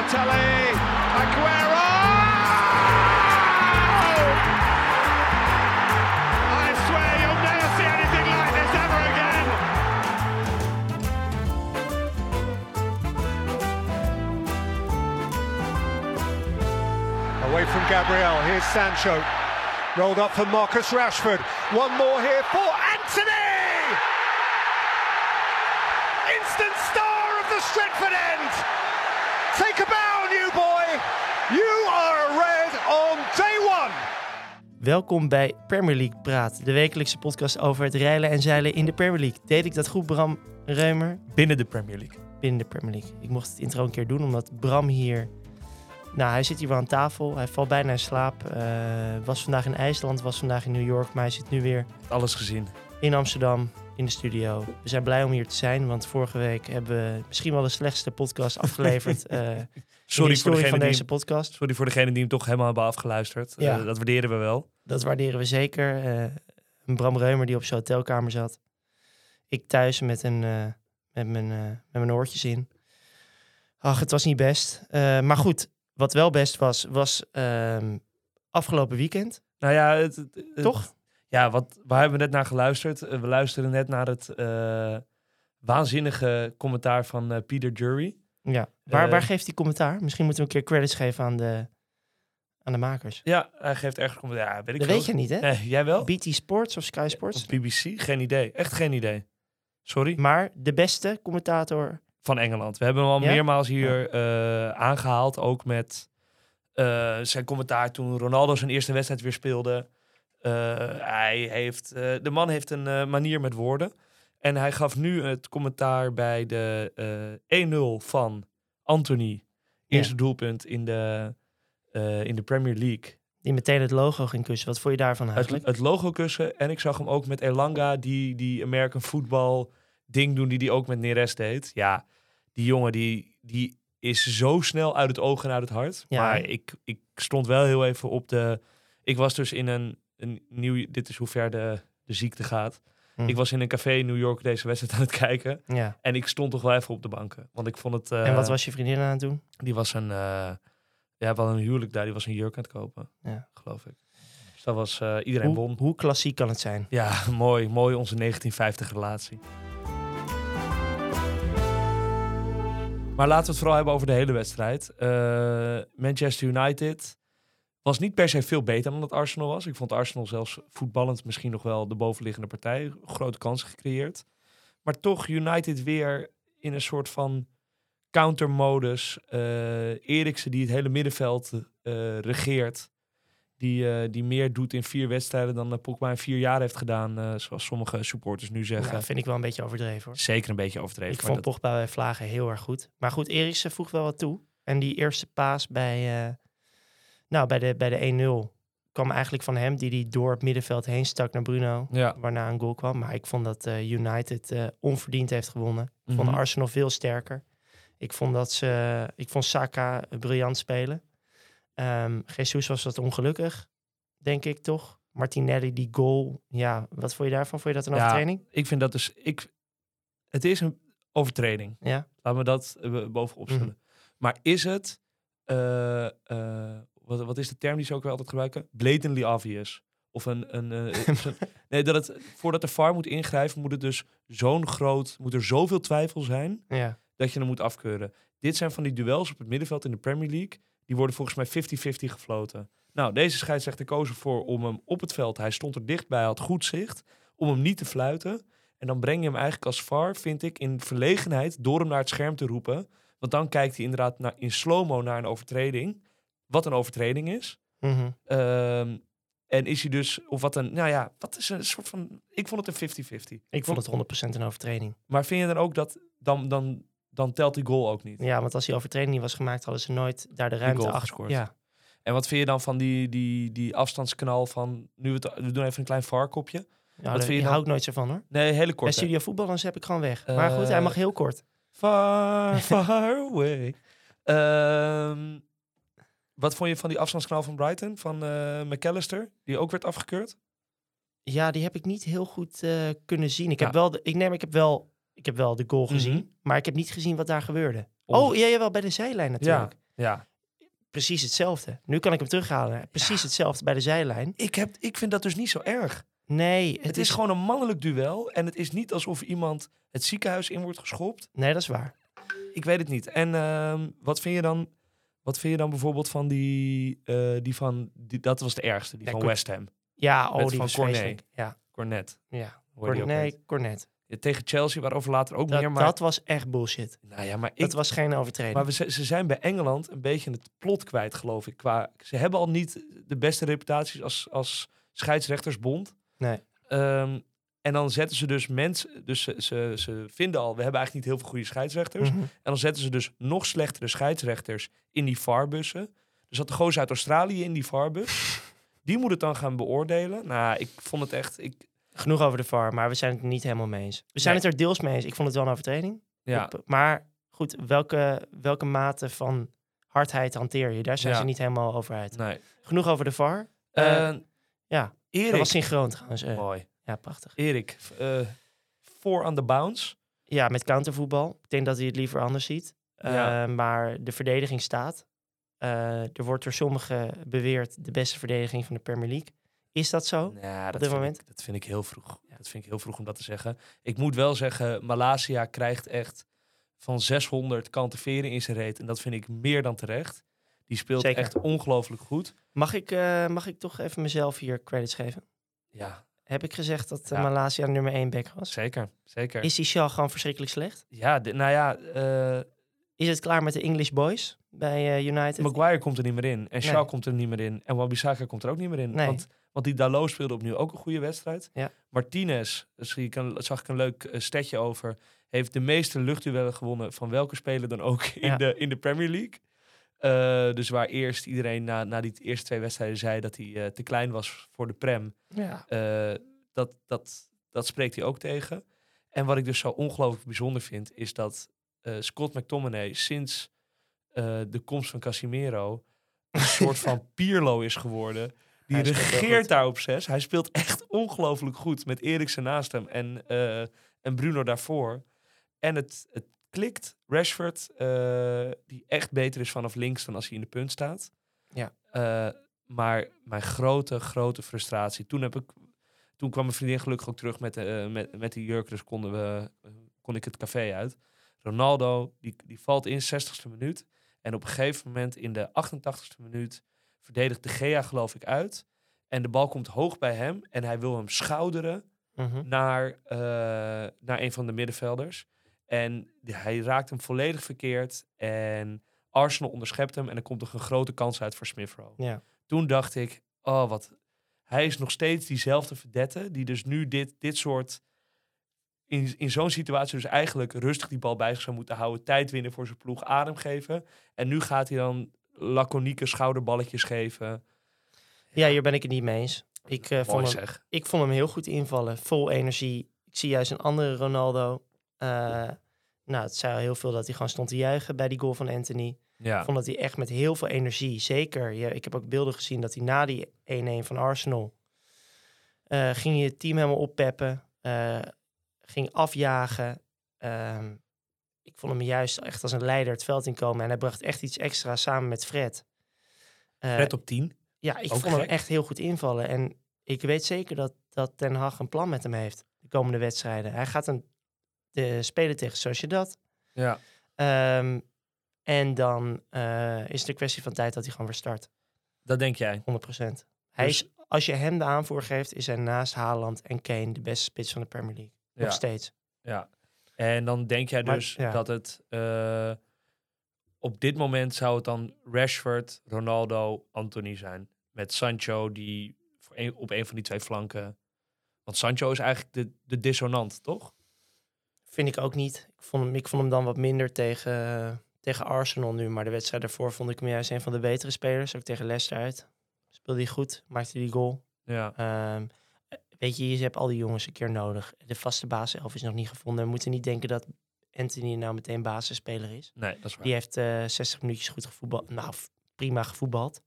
Balotelli, Aguero! I swear you'll never see anything like this ever again. Away from Gabriel. Here's Sancho. Rolled up for Marcus Rashford. One more here for Welkom bij Premier League Praat, de wekelijkse podcast over het reilen en zeilen in de Premier League. Deed ik dat goed, Bram Reumer? Binnen de Premier League. Binnen de Premier League. Ik mocht het intro een keer doen, omdat Bram hier... Nou, hij zit hier wel aan tafel. Hij valt bijna in slaap. Eh, was vandaag in IJsland, was vandaag in New York. Maar hij zit nu weer Alles gezien. in Amsterdam, in de studio. We zijn blij om hier te zijn, want vorige week hebben we misschien wel de slechtste podcast afgeleverd. eh, de Sorry voor, degene van die, deze podcast. sorry voor degene die hem toch helemaal hebben afgeluisterd. Ja. Eh, dat waarderen we wel. Dat waarderen we zeker. Eh, Bram Reumer die op zijn hotelkamer zat. Ik thuis met, een, eh, met, mijn, met mijn oortjes in. Ach, het was niet best. Maar goed, wat wel best was, was ehm, afgelopen weekend. Nou ja, het, het- het- Toch? Ja, wat, waar hebben we net naar geluisterd? We luisteren net naar het waanzinnige commentaar van Peter Jury. Ja. Waar, Eh, waar geeft hij commentaar? Misschien moeten we een keer credits geven aan de, aan de makers. Ja, hij geeft ergens commentaar. Ja, weet ik Dat veel. weet je niet, hè? Nee, jij wel? BT Sports of Sky Sports. Of BBC? Geen idee. Echt geen idee. Sorry. Maar de beste commentator. Van Engeland. We hebben hem al Ja? meermaals hier eh, aangehaald. Ook met eh, zijn commentaar toen Ronaldo zijn eerste wedstrijd weer speelde. Hij heeft, de man heeft een manier met woorden. En hij gaf nu het commentaar bij de eh 1-0 van Anthony. Eerste doelpunt in de, eh, in de Premier League. Die meteen het logo ging kussen. Wat vond je daarvan Het, eigenlijk? het logo kussen. En ik zag hem ook met Elanga, die, die American football ding doen, die die ook met Neres deed. Ja, die jongen die, die is zo snel uit het oog en uit het hart. Ja. Maar ik, ik stond wel heel even op de... Ik was dus in een, een nieuw... Dit is hoe ver de, de ziekte gaat. Hm. Ik was in een café in New York deze wedstrijd aan het kijken. Ja. En ik stond toch wel even op de banken. Want ik vond het... en eh, wat was je vriendin aan het doen? Die was een... eh ja, wel een huwelijk daar. Die was een jurk aan het kopen. Ja. Geloof ik. Dus dat was... eh, iedereen Hoe, won. hoe klassiek kan het zijn? Ja, mooi. Mooi onze 1950 relatie. Maar laten we het vooral hebben over de hele wedstrijd. Eh, Manchester United was niet per se veel beter dan dat Arsenal was. Ik vond Arsenal zelfs voetballend misschien nog wel de bovenliggende partij. Grote kansen gecreëerd. Maar toch United weer in een soort van countermodus. Eh Eriksen die het hele middenveld eh, regeert. Die, eh, die meer doet in vier wedstrijden dan uh, Pogba in vier jaar heeft gedaan. zoals sommige supporters nu zeggen. Ja, vind ik wel een beetje overdreven hoor. Zeker een beetje overdreven. Ik vond dat- Pogba bij Vlagen heel erg goed. Maar goed, Eriksen voegt wel wat toe. En die eerste paas bij, nou, bij de, bij de 1-0 kwam eigenlijk van hem. Die die door het middenveld heen stak naar Bruno. ja. Waarna een goal kwam. Maar ik vond dat eh, United eh, onverdiend heeft gewonnen. Ik vond Mhm. Arsenal veel sterker. Ik vond dat ze, ik vond Saka briljant spelen. Ehm Jesus was wat ongelukkig, denk ik toch. Martinelli, die goal. Ja, wat vond je daarvan? Vond je dat een Ja. overtreding? Ik vind dat dus... Ik, het is een overtreding. Ja. Laten we dat eh, bovenop stellen. Mhm. Maar is het... wat, wat is de term die ze ook wel altijd gebruiken? Blatantly obvious. Of een... een eh, een- nee, dat het, voordat de VAR moet ingrijpen, moet het dus zo'n groot... Moet er zoveel twijfel zijn Ja. dat je hem moet afkeuren. Dit zijn van die duels op het middenveld in de Premier League. Die worden volgens mij 50-50 gefloten. Nou, deze scheidsrechter koos ervoor om hem op het veld... Hij stond er dichtbij, had goed zicht. Om hem niet te fluiten. En dan breng je hem eigenlijk als VAR, vind ik, in verlegenheid... door hem naar het scherm te roepen. Want dan kijkt hij inderdaad naar, in slow-mo naar een overtreding. Wat een overtreding is. Mhm. Ehm, en is hij dus... Of wat een... Nou ja, wat is een soort van... Ik vond het een 50-50. Ik vond het 100% een overtreding. Maar vind je dan ook dat... Dan, dan, dan telt die goal ook niet? Ja, want als die overtreding niet was gemaakt, hadden ze nooit daar de ruimte achter. gescoord. Ja. En wat vind je dan van die, die, die afstandsknal van... Nu we, het, we doen even een klein varkopje. Ja, daar vind je hou dan- ik nooit zo van hoor. Nee, hele Bij kort. Studio Voetballers heb ik gewoon weg. maar goed, hij Eh, mag heel kort. Far, far away. Ehm, wat vond je van die afstandsknal van Brighton? Van eh McAllister? Die ook werd afgekeurd? Ja, die heb ik niet heel goed eh, kunnen zien. Ik heb wel, de, ik neem, ik heb wel, ik heb wel de goal Mhm. gezien, maar ik heb niet gezien wat daar gebeurde. Oh, ja, jawel, bij de zijlijn natuurlijk. Ja. Precies hetzelfde. Nu kan ik hem terughalen. Precies hetzelfde bij de zijlijn. Ik, heb, ik vind dat dus niet zo erg. Nee, het, Het, is, gewoon een mannelijk duel. En het is niet alsof iemand het ziekenhuis in wordt geschopt. Nee, dat is waar. Ik weet het niet. En ehm, wat vind je dan... Wat vind je dan bijvoorbeeld van die, eh, die van... Die, dat was de ergste, die Ja, van West Ham. Ja, oh, die Van Cornet. Ja, Cornet. ja. Cornet. Cornet. Ja, Tegen Chelsea, waarover later ook meer. Maar, dat was echt bullshit. nou ja, maar ik, Dat was geen overtreding. Maar we, ze ze zijn bij Engeland een beetje het plot kwijt, geloof ik. Qua, ze hebben al niet de beste reputaties als, als scheidsrechtersbond. Nee. Ehm, en dan zetten ze dus mensen... Dus ze, ze, ze vinden al, we hebben eigenlijk niet heel veel goede scheidsrechters. Mhm. En dan zetten ze dus nog slechtere scheidsrechters in die VAR-bussen. Dus dat de gozer uit Australië in die VAR-bus. die moet het dan gaan beoordelen. Nou, ik vond het echt... Ik, Genoeg over de VAR, maar we zijn het niet helemaal mee eens. We zijn Nee. het er deels mee eens. Ik vond het wel een overtreding. ja, maar goed, welke, welke mate van hardheid hanteer je? Daar zijn Ja. ze niet helemaal over uit. nee. Genoeg over de VAR. Eh, ja, Erik. dat was synchroon trouwens. eh. Mooi. Ja, prachtig. Erik, eh voor aan de bounce. Ja, met countervoetbal. Ik denk dat hij het liever anders ziet. Eh, Ja. Maar de verdediging staat. Eh, er wordt door sommigen beweerd de beste verdediging van de Premier League. Is dat zo? Ja, dat, dit vind moment? Ik, dat vind ik heel vroeg. Dat vind ik heel vroeg om dat te zeggen. Ik moet wel zeggen, Malasia krijgt echt van 600 kanten veren in zijn reet. En dat vind ik meer dan terecht. Die speelt Zeker. echt ongelooflijk goed. Mag ik, eh, mag ik toch even mezelf hier credits geven? Ja, Heb ik gezegd dat uh, Ja. Malasia nummer 1 back was? zeker. zeker. Is die Shaw gewoon verschrikkelijk slecht? Ja, de- nou ja, eh, Is het klaar met de English Boys bij eh, United? Maguire komt er niet meer in. En Shaw Nee. komt er niet meer in. En Wan-Bissaka komt er ook niet meer in. Nee. Want, want die Dalot speelde opnieuw ook een goede wedstrijd. Ja. Martinez, ik een, zag ik een leuk eh, stetje over, heeft de meeste luchtduellen gewonnen van welke speler dan ook in, Ja. de, in de Premier League. Eh, dus waar eerst iedereen na, na die eerste twee wedstrijden zei dat hij eh, te klein was voor de Prem. Ja. eh, dat, dat, dat spreekt hij ook tegen. En wat ik dus zo ongelooflijk bijzonder vind, is dat Scott McTominay sinds de komst van Casimiro een soort van Pierlo is geworden. Die Hij regeert daar op zes. Hij speelt echt ongelooflijk goed met Eriksen naast hem en, en Bruno daarvoor. En het, het klikt. Rashford, eh, die echt beter is vanaf links dan als hij in de punt staat. Ja. Eh, maar mijn grote, grote frustratie. Toen, heb ik, toen kwam mijn vriendin gelukkig ook terug met, eh met, met die jurk. Dus konden we, kon ik het café uit. Ronaldo, die, die valt in 60ste minuut. En op een gegeven moment in de 88ste minuut verdedigt de Gea geloof ik uit. En de bal komt hoog bij hem. En hij wil hem schouderen Mhm. naar, naar een van de middenvelders. En hij raakt hem volledig verkeerd. En Arsenal onderschept hem. En er komt nog een grote kans uit voor Smith Rowe. Ja. Toen dacht ik, oh wat... Hij is nog steeds diezelfde verdette. Die dus nu dit, dit soort... In, in zo'n situatie dus eigenlijk rustig die bal bij zich zou moeten houden. Tijd winnen voor zijn ploeg. Adem geven. En nu gaat hij dan laconieke schouderballetjes geven. ja, hier ben ik het niet mee eens. Ik, Mooi vond hem, zeg. ik vond hem heel goed invallen. Vol energie. Ik zie juist een andere Ronaldo. Eh, nou, het zei heel veel dat hij gewoon stond te juichen bij die goal van Anthony. Ja. Ik vond dat hij echt met heel veel energie, zeker. Ja, ik heb ook beelden gezien dat hij na die 1-1 van Arsenal... eh, ging je het team helemaal oppeppen. eh, ging afjagen. Ehm, ik vond hem juist echt als een leider het veld inkomen. En hij bracht echt iets extra samen met Fred. Fred op 10. ja, ik ook vond hem echt heel goed invallen. En ik weet zeker dat, dat Ten Hag een plan met hem heeft. De komende wedstrijden. Hij gaat een, de spelen tegen Sociedad. Ja. Ehm, en dan eh, is het een kwestie van tijd dat hij gewoon weer start. 100%. Dat denk jij. Hij Dus- is, als je hem de aanvoer geeft, is hij naast Haaland en Kane de beste spits van de Premier League. Nog Ja. steeds. Ja. En dan denk jij Maar- dus ja. dat het eh, op dit moment zou het dan Rashford, Ronaldo, Anthony zijn. Met Sancho die op een van die twee flanken. Want Sancho is eigenlijk de, de dissonant, toch? Vind ik ook niet. Ik vond hem, ik vond hem dan wat minder tegen, tegen Arsenal nu. Maar de wedstrijd daarvoor vond ik hem juist een van de betere spelers. Ook tegen Leicester uit. Speelde hij goed, maakte die goal. Ja. Ehm, weet je, je hebt al die jongens een keer nodig. De vaste basiself is nog niet gevonden. We moeten niet denken dat Anthony nou meteen basisspeler is. Nee, dat is waar. Die heeft eh 60 minuutjes goed gevoetbald. Nou, prima gevoetbald.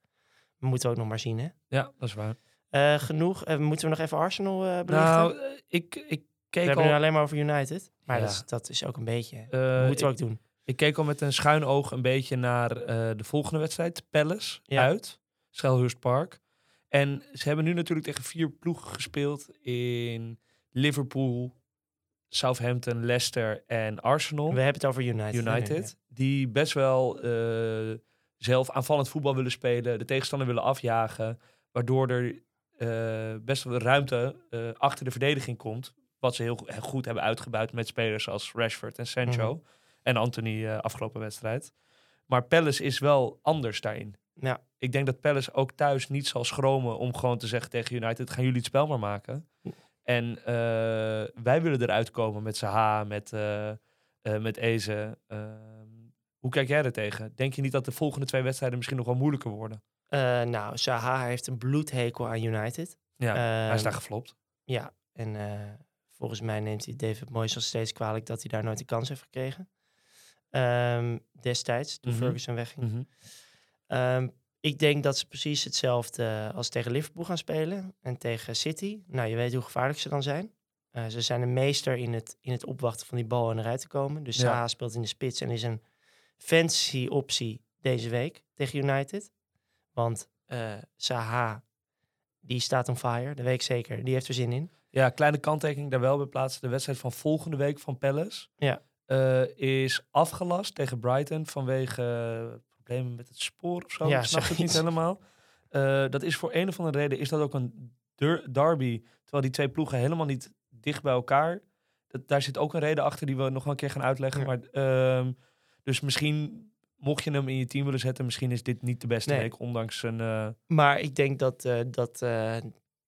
We moeten ook nog maar zien, hè? Ja, dat is waar. Eh, genoeg. Eh, moeten we nog even Arsenal belichten? Nou, eh, ik, we hebben al... nu alleen maar over United. Maar Ja. dat, is, dat is ook een beetje... eh, moeten we ook doen. Ik keek al met een schuin oog een beetje naar eh, de volgende wedstrijd. Palace Ja. uit. Selhurst Park. En ze hebben nu natuurlijk tegen vier ploegen gespeeld in Liverpool, Southampton, Leicester en Arsenal. We hebben het over United. United. Die best wel eh, zelf aanvallend voetbal willen spelen. De tegenstander willen afjagen. Waardoor er best wel ruimte achter de verdediging komt. Wat ze heel go- goed hebben uitgebuit met spelers als Rashford en Sancho. Mhm. En Anthony eh, afgelopen wedstrijd. Maar Palace is wel anders daarin. Ja. Ik denk dat Palace ook thuis niet zal schromen om gewoon te zeggen tegen United: gaan jullie het spel maar maken. En eh, wij willen eruit komen met Zaha, met, eh eh, met Eze. Ehm, hoe kijk jij er tegen? Denk je niet dat de volgende twee wedstrijden misschien nog wel moeilijker worden? Eh, nou, Zaha heeft een bloedhekel aan United. Ja, hij is Ehm, daar geflopt. Ja, en eh, volgens mij neemt hij David Moyes nog steeds kwalijk dat hij daar nooit de kans heeft gekregen. Ehm, destijds, toen Mhm. Ferguson wegging. Mhm. Ehm, ik denk dat ze precies hetzelfde als tegen Liverpool gaan spelen en tegen City. Nou, je weet hoe gevaarlijk ze dan zijn. Eh, ze zijn een meester in het, in het opwachten van die bal en eruit te komen. Dus Ja. Zaha speelt in de spits en is een fancy optie deze week tegen United. Want eh Zaha, die staat on fire, dat weet ik zeker. Die heeft er zin in. Ja, kleine kanttekening daar wel bij plaatsen. De wedstrijd van volgende week van Palace Ja. eh, is afgelast tegen Brighton vanwege eh, problemen met het spoor of zo. Ja, ik snap het niet helemaal. Eh, dat is voor een of andere reden is dat ook een der- derby, terwijl die twee ploegen helemaal niet dicht bij elkaar. Dat, daar zit ook een reden achter die we nog een keer gaan uitleggen. Ja. Maar, ehm, dus misschien, mocht je hem in je team willen zetten, misschien is dit niet de beste Nee. week, ondanks een... Maar ik denk dat, dat,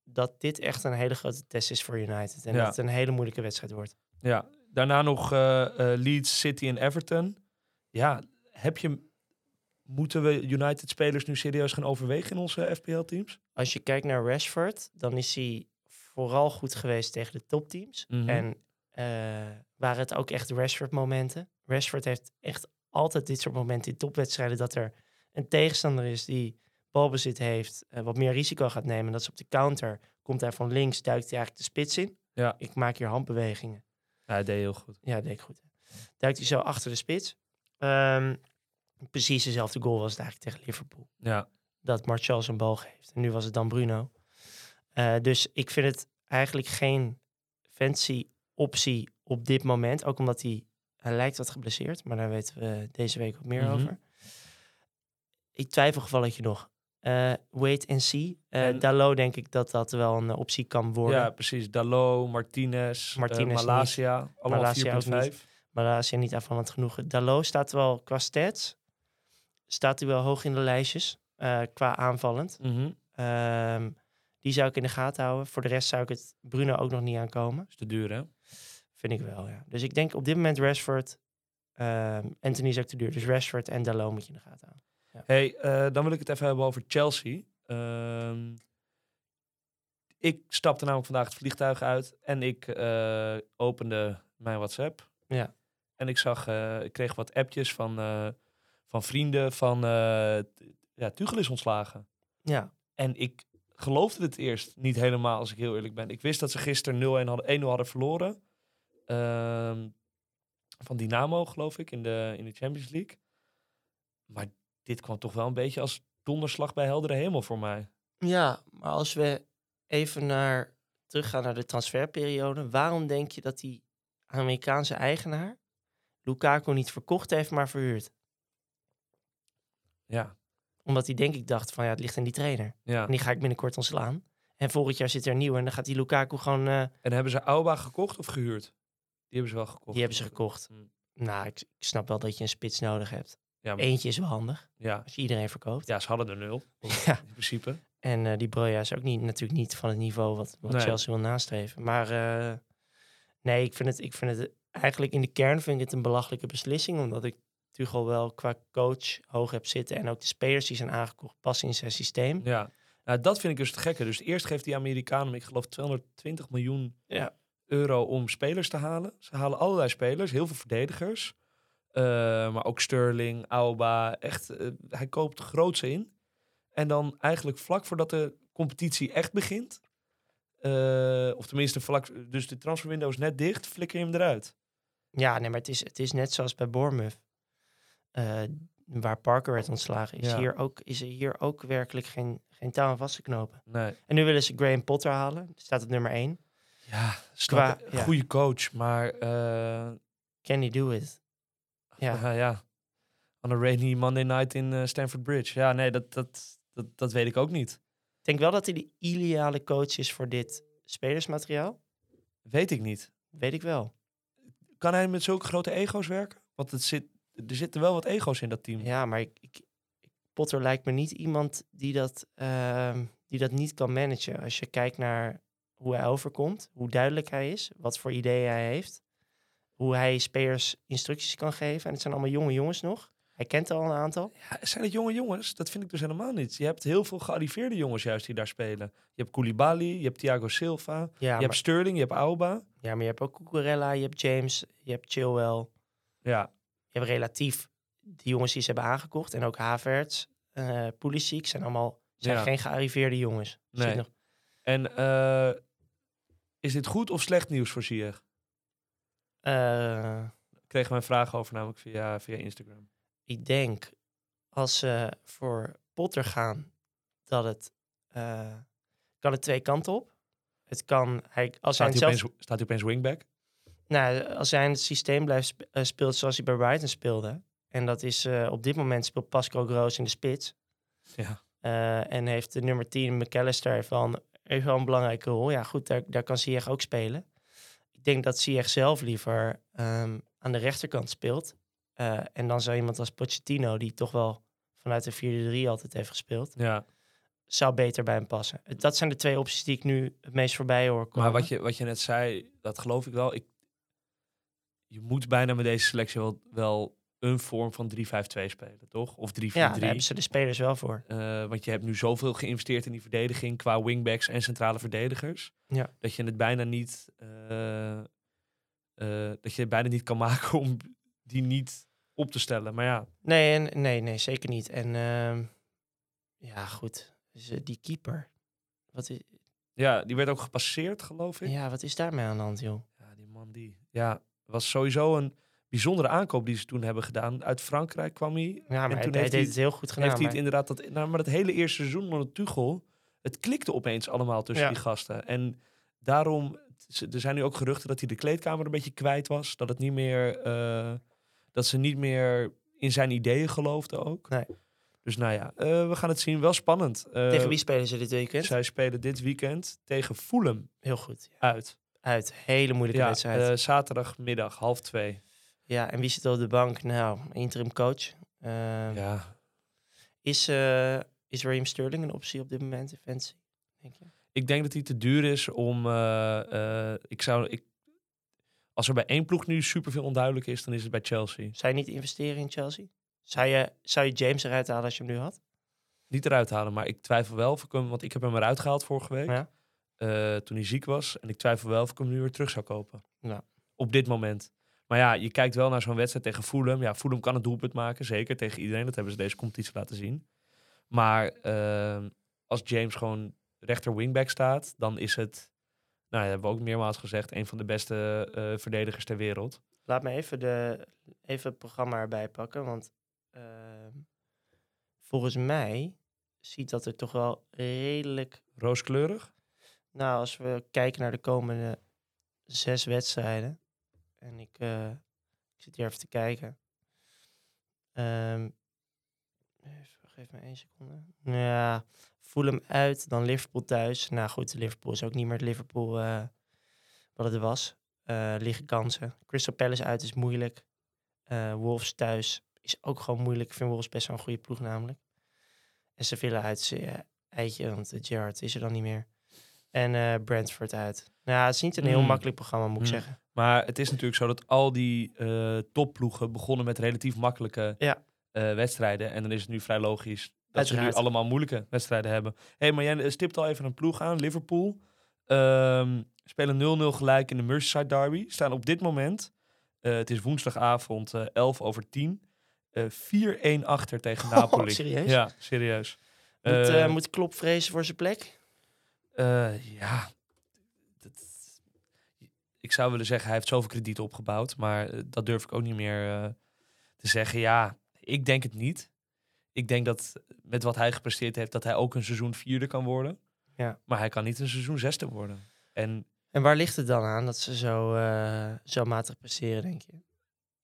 dat dit echt een hele grote test is voor United. En Ja. dat het een hele moeilijke wedstrijd wordt. Ja, daarna nog eh, eh, Leeds, City en Everton. Ja, heb je, moeten we United-spelers nu serieus gaan overwegen in onze FPL-teams? Als je kijkt naar Rashford, dan is hij vooral goed geweest tegen de topteams. Mhm. En eh, waren het ook echt Rashford-momenten. Rashford heeft echt altijd dit soort momenten in topwedstrijden... dat er een tegenstander is die balbezit heeft, eh, wat meer risico gaat nemen. Dat is op de counter, komt hij van links, duikt hij eigenlijk de spits in. Ja. Ik maak hier handbewegingen. Ja, hij deed heel goed. Ja, deed ik goed. hè. Duikt hij zo achter de spits. Ehm, precies dezelfde goal was het eigenlijk tegen Liverpool. Ja, Dat Martial zijn bal geeft. En nu was het dan Bruno. Eh, dus ik vind het eigenlijk geen fancy optie op dit moment. Ook omdat hij, hij lijkt wat geblesseerd. Maar daar weten we deze week wat meer Mhm. over. Ik twijfel gevalletje nog. Eh, wait and see. Eh En- Dalot denk ik dat dat wel een eh, optie kan worden. ja precies. Dalot, Martinez, Martinez Martinez Malasia. Allemaal Malasia ook 4.5. Maar daar is hij niet aanvallend genoeg. Dalot staat wel qua stats. Staat hij wel hoog in de lijstjes. eh, qua aanvallend. Mhm. Ehm, die zou ik in de gaten houden. Voor de rest zou ik het Bruno ook nog niet aankomen. Is te duur, hè? Vind ik wel, ja. Dus ik denk op dit moment Rashford. ehm, Anthony is ook te duur. Dus Rashford en Dalot moet je in de gaten houden. Hey, eh, dan wil ik het even hebben over Chelsea. Ehm, ik stapte namelijk vandaag het vliegtuig uit en ik eh, opende mijn WhatsApp. Ja. En ik zag, eh, ik kreeg wat appjes van, van vrienden van, ja, Tuchel is ontslagen. Ja, En ik geloofde het eerst niet helemaal, als ik heel eerlijk ben. Ik wist dat ze gisteren 0-1 hadden, 1-0 hadden verloren. Ehm, van Dynamo, geloof ik, in de, in de Champions League. Maar dit kwam toch wel een beetje als donderslag bij heldere hemel voor mij. ja maar als we even naar, teruggaan naar de transferperiode. Waarom denk je dat die Amerikaanse eigenaar Lukaku niet verkocht heeft, maar verhuurd? Ja, Omdat hij denk ik dacht van ja, het ligt aan die trainer. ja. En die ga ik binnenkort ontslaan. En volgend jaar zit er een nieuwe en dan gaat die Lukaku gewoon... eh, En hebben ze Auba gekocht of gehuurd? Die hebben ze wel gekocht. die hebben ze gekocht. Mm. Nou, ik, ik snap wel dat je een spits nodig hebt. Ja, maar- Eentje is wel handig, ja. als je iedereen verkoopt. ja, ze hadden er nul, Ja. in principe. En eh, die Broja is ook niet, natuurlijk niet van het niveau wat, wat Nee. Chelsea wil nastreven. Maar eh, nee, ik vind, het, ik vind het eigenlijk in de kern vind ik het een belachelijke beslissing. Omdat ik Tuchel wel qua coach hoog heb zitten. En ook de spelers die zijn aangekocht passen in zijn systeem. Ja, nou, dat vind ik dus het gekke. Dus eerst geeft die Amerikaan, ik geloof 220 miljoen Ja. euro om spelers te halen. Ze halen allerlei spelers, heel veel verdedigers. Eh, maar ook Sterling, Auba, echt, eh, hij koopt grootse in. En dan eigenlijk vlak voordat de competitie echt begint, eh, of tenminste vlak, dus de transferwindow is net dicht, flikker je hem eruit. Ja, nee, maar het is, het is net zoals bij Bournemouth. waar Parker werd ontslagen, is, Ja. hier, ook, is er hier ook werkelijk geen, geen touw aan vast te knopen. Nee. En nu willen ze Graham Potter halen. Staat op nummer 1. Ja, Qua- ja. goede coach, maar eh, Can he do it? Ja. ja. ja. On a rainy Monday night in eh, Stamford Bridge. Ja, nee, dat, dat, dat, dat weet ik ook niet. Ik denk wel dat hij de ideale coach is voor dit spelersmateriaal. Weet ik niet. Weet ik wel. Kan hij met zulke grote ego's werken? Want het zit, er zitten wel wat ego's in dat team. Ja, maar ik, ik, Potter lijkt me niet iemand die dat, ehm, die dat niet kan managen. Als je kijkt naar hoe hij overkomt, hoe duidelijk hij is, wat voor ideeën hij heeft, hoe hij spelers instructies kan geven. En het zijn allemaal jonge jongens nog. Hij kent er al een aantal. Ja, zijn het jonge jongens? Dat vind ik dus helemaal niet. Je hebt heel veel gearriveerde jongens juist die daar spelen. Je hebt Koulibaly, je hebt Thiago Silva, Ja, je maar, hebt Sterling, je hebt Auba. ja, maar je hebt ook Cucurella, je hebt James, je hebt Chilwell. Ja, Je hebt relatief die jongens die ze hebben aangekocht. En ook Havertz, eh Pulisic, zijn allemaal zijn Ja. geen gearriveerde jongens. Nee. nog- en eh, is dit goed of slecht nieuws voor Ziyech? Eh, Ik kreeg mijn vraag over namelijk via, via Instagram. ik denk als ze voor Potter gaan, dat het eh, kan het twee kanten op. Het kan, hij, als, hij Staat hij, opeens, staat hij opeens wingback? nou, als hij in het systeem blijft sp- eh, speelt zoals hij bij Brighton speelde. En dat is eh, op dit moment speelt Pascal Groos in de spits. Ja. Eh, en heeft de nummer 10, McAllister, een, heeft wel een belangrijke rol. Ja, goed, daar, daar kan Ziyech ook spelen. Ik denk dat Ziyech zelf liever ehm, aan de rechterkant speelt. Eh, en dan zou iemand als Pochettino, die toch wel vanuit de 4-3 altijd heeft gespeeld, Ja, zou beter bij hem passen. Dat zijn de twee opties die ik nu het meest voorbij hoor komen. maar wat je, wat je net zei, dat geloof ik wel. Ik, je moet bijna met deze selectie wel, wel een vorm van 3-5-2 spelen, toch? Of 3-4-3. ja, daar hebben ze de spelers wel voor. Eh, want je hebt nu zoveel geïnvesteerd in die verdediging qua wingbacks en centrale verdedigers. Ja. Dat je het bijna niet. eh, eh, dat je het bijna niet kan maken om die niet op te stellen. Maar ja, Nee, en, nee, nee, zeker niet. En ehm, ja, goed. Dus, die keeper. Wat is, ja, die werd ook gepasseerd, geloof ik. Ja, ja, wat is daarmee aan de hand, joh? die man die. Ja, was sowieso een bijzondere aankoop die ze toen hebben gedaan. Uit Frankrijk kwam hij. Ja, maar hij, toen hij heeft deed hij- het heel goed gedaan. heeft hij het inderdaad dat, nou, maar dat hele eerste seizoen onder Tuchel, het klikte opeens allemaal tussen Ja. die gasten. En daarom, er zijn nu ook geruchten dat hij de kleedkamer een beetje kwijt was. Dat het niet meer, eh, dat ze niet meer in zijn ideeën geloofden ook. Nee. Dus nou ja, eh, we gaan het zien. Wel spannend. Eh, Tegen wie spelen ze dit weekend? Zij spelen dit weekend tegen Fulham Heel goed. Ja. uit. Uit. Hele moeilijke Ja, wedstrijd. zaterdagmiddag, half twee. Ja, en wie zit op de bank? Nou, interim coach. Ehm, Ja. is, eh is Raheem Sterling een optie op dit moment in fantasy? Denk je? Ik denk dat hij te duur is om. eh, eh, ik zou, ik, als er bij één ploeg nu superveel onduidelijk is, dan is het bij Chelsea. Zou je niet investeren in Chelsea? Zou je, zou je James eruit halen als je hem nu had? Niet eruit halen, maar ik twijfel wel of ik hem, want ik heb hem eruit gehaald vorige week. Ja. toen hij ziek was. En ik twijfel wel of ik hem nu weer terug zou kopen. Ja. Op dit moment. Maar ja, je kijkt wel naar zo'n wedstrijd tegen Fulham. Ja, Fulham kan het doelpunt maken, zeker tegen iedereen. Dat hebben ze deze competitie laten zien. Maar eh, als James gewoon rechter wingback staat, dan is het, nou, dat hebben we ook meermaals gezegd, een van de beste eh, verdedigers ter wereld. Laat me even, de, even het programma erbij pakken. Want ehm, volgens mij ziet dat er toch wel redelijk... Rooskleurig. Nou, als we kijken naar de komende zes wedstrijden. En ik, eh, ik zit hier even te kijken. Ehm, geef me één seconde. Ja, Fulham uit, dan Liverpool thuis. Nou goed, Liverpool is ook niet meer het Liverpool eh, wat het was. Eh liggen kansen. Crystal Palace uit is moeilijk. Wolves thuis is ook gewoon moeilijk. Ik vind Wolves best wel een goede ploeg namelijk. En Sevilla uit is eitje, want uh, Gerrard is er dan niet meer. En eh, Brentford uit. Nou, het is niet een heel Mm. makkelijk programma, moet ik Mm. zeggen. Maar het is natuurlijk zo dat al die eh, topploegen begonnen met relatief makkelijke Ja. eh, wedstrijden. En dan is het nu vrij logisch dat ze nu allemaal moeilijke wedstrijden hebben. Hé, hey, maar jij stipt al even een ploeg aan. Liverpool Ehm, spelen 0-0 gelijk in de Merseyside Derby. Staan op dit moment, het is woensdagavond eh 11 over 10, eh 4-1 achter tegen Napoli. serieus? Ja, serieus. Moet, moet Klopp vrezen voor zijn plek? Eh, ja, dat- ik zou willen zeggen, hij heeft zoveel krediet opgebouwd. Maar eh, dat durf ik ook niet meer eh, te zeggen. Ja, Ik denk het niet. Ik denk dat met wat hij gepresteerd heeft, dat hij ook een seizoen vierde kan worden. Ja. Maar hij kan niet een seizoen zesde worden. En En waar ligt het dan aan dat ze zo, zo matig presteren, denk je?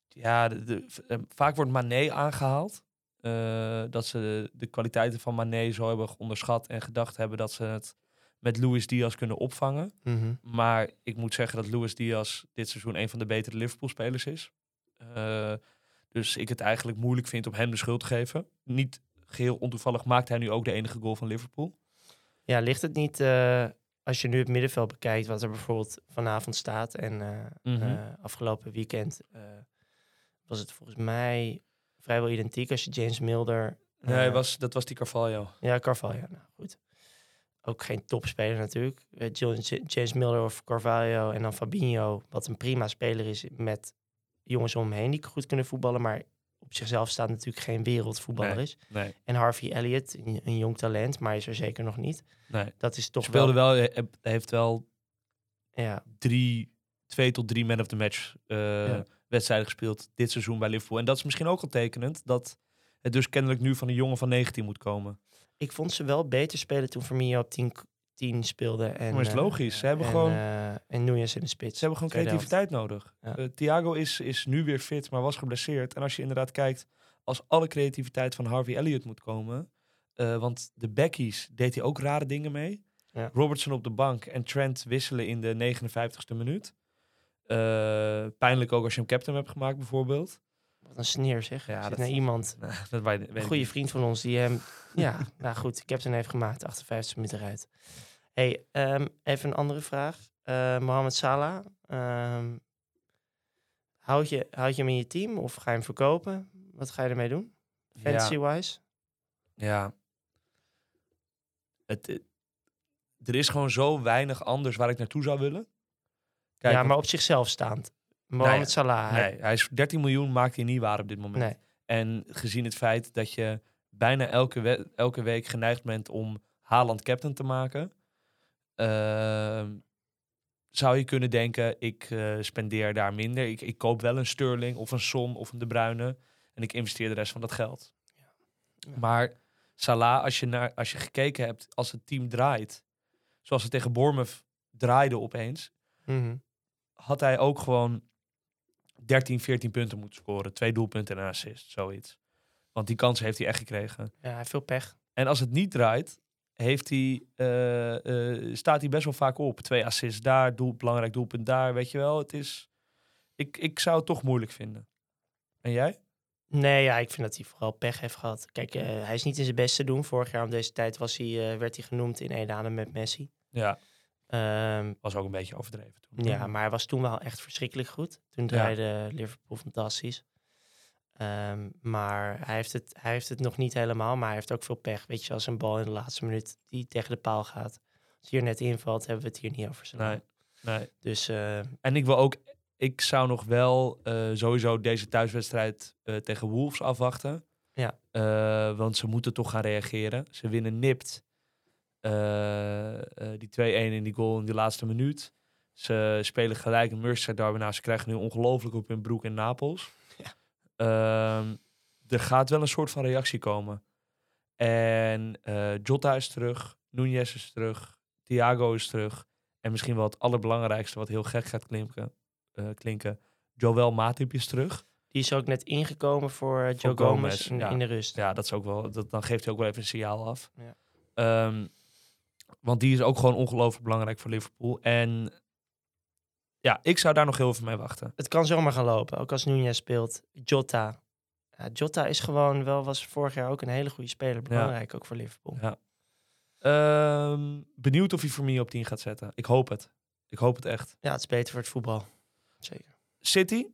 ja, de, de- vaak wordt Mané aangehaald. Eh, dat ze de kwaliteiten van Mané zo hebben onderschat en gedacht hebben dat ze het met Luis Diaz kunnen opvangen. Mhm. Maar ik moet zeggen dat Luis Diaz dit seizoen een van de betere Liverpool-spelers is. Eh, dus ik het eigenlijk moeilijk vind om hem de schuld te geven. Niet geheel ontoevallig maakt hij nu ook de enige goal van Liverpool. Ja, ligt het niet, eh, als je nu het middenveld bekijkt, wat er bijvoorbeeld vanavond staat en eh, Mhm. afgelopen weekend was het volgens mij vrijwel identiek als je James Milder... Nee, was, dat was die Carvalho. Ja, Carvalho, nou goed. Ook geen topspeler natuurlijk. Eh, James Milder of Carvalho en dan Fabinho, wat een prima speler is met jongens om hem heen die goed kunnen voetballen, maar op zichzelf staat natuurlijk geen wereldvoetballer Nee. is. Nee, En Harvey Elliott, een, een jong talent, maar is er zeker nog niet. nee. Dat is toch Speelde wel... wel, hij heeft wel Ja, drie, twee tot drie man of the match eh, Ja. wedstrijden gespeeld dit seizoen bij Liverpool. En dat is misschien ook al tekenend dat het dus kennelijk nu van een jongen van 19 moet komen. Ik vond ze wel beter spelen toen Firmino op 10, 10 speelde. En, Maar is eh, logisch. Ze hebben en, gewoon- eh, en Nunez in de spits. Ze hebben gewoon creativiteit nodig. Ja. Eh, Thiago is, is nu weer fit, maar was geblesseerd. En als je inderdaad kijkt, als alle creativiteit van Harvey Elliott moet komen... want de backies deed hij ook rare dingen mee. Ja. Robertson op de bank en Trent wisselen in de 59ste minuut. Pijnlijk ook als je hem captain hebt gemaakt bijvoorbeeld. Wat een sneer zeg. Ja, dat- naar iemand, Nou, dat een goede vriend van ons, die hem... ja, nou goed, captain heeft gemaakt, 58 minuten eruit. hey, ehm, even een andere vraag. Eh Mohamed Salah, ehm, houd, je, houd je hem in je team of ga je hem verkopen? Wat ga je ermee doen? Fantasy-wise? Ja. Het, eh, er is gewoon zo weinig anders waar ik naartoe zou willen. Kijk, ja, maar op zichzelf staand. Mohamed Nee, Salah. hij- Nee, hij is 13 miljoen, maakt hij niet waar op dit moment. nee. En gezien het feit dat je bijna elke, we- elke week geneigd bent om Haaland captain te maken, ehm, zou je kunnen denken, ik eh, spendeer daar minder. Ik, ik koop wel een Sterling of een Son of een De Bruyne en ik investeer de rest van dat geld. Ja. Maar Salah, als je, naar, als je gekeken hebt, als het team draait, zoals het tegen Bournemouth draaide opeens, Mhm. had hij ook gewoon 13, 14 punten moeten scoren. Twee doelpunten en een assist, zoiets. Want die kans heeft hij echt gekregen. Ja, hij heeft veel pech. En als het niet draait, heeft hij, eh, eh, staat hij best wel vaak op. Twee assists daar, doel, belangrijk doelpunt daar, weet je wel. Het is, ik, ik zou het toch moeilijk vinden. En jij? Nee, ja, ik vind dat hij vooral pech heeft gehad. Kijk, eh, hij is niet in zijn best te doen. Vorig jaar om deze tijd was hij, werd hij genoemd in één adem met Messi. Ja, Ehm, was ook een beetje overdreven toen. ja, maar hij was toen wel echt verschrikkelijk goed. Toen draaide Liverpool fantastisch. Ehm, maar hij heeft, het, hij heeft het nog niet helemaal, maar hij heeft ook veel pech. Weet je, als een bal in de laatste minuut die tegen de paal gaat. Als hij er net invalt, hebben we het hier niet over. Nee, nee. Dus eh, En ik wil ook, ik zou nog wel eh, sowieso deze thuiswedstrijd eh, tegen Wolves afwachten. Ja. Eh, want ze moeten toch gaan reageren. Ze winnen nipt. Eh, eh, die 2-1 in die goal in die laatste minuut. Ze spelen gelijk een Merseyside derby. Nou, ze krijgen nu ongelooflijk op hun broek in Napels. Ja. Ehm, er gaat wel een soort van reactie komen. En eh Jota is terug. Nunez is terug. Thiago is terug. En misschien wel het allerbelangrijkste, wat heel gek gaat klinken. eh, klinken. Joel Matip is terug. die is ook net ingekomen voor Joe Gomez, Gomez in, ja. in de rust. Ja, dat is ook wel, dat, dan geeft hij ook wel even een signaal af. Ja. Ehm, want die is ook gewoon ongelooflijk belangrijk voor Liverpool. En ja, ik zou daar nog heel even mee wachten. Het kan zomaar gaan lopen, ook als Nunez speelt. Jota. Ja, Jota is gewoon wel, was vorig jaar ook een hele goede speler. Belangrijk ook voor Liverpool. Ja. Ehm, benieuwd of hij Firmino op 10 gaat zetten. Ik hoop het. Ik hoop het echt. Ja, het is beter voor het voetbal. Zeker. City.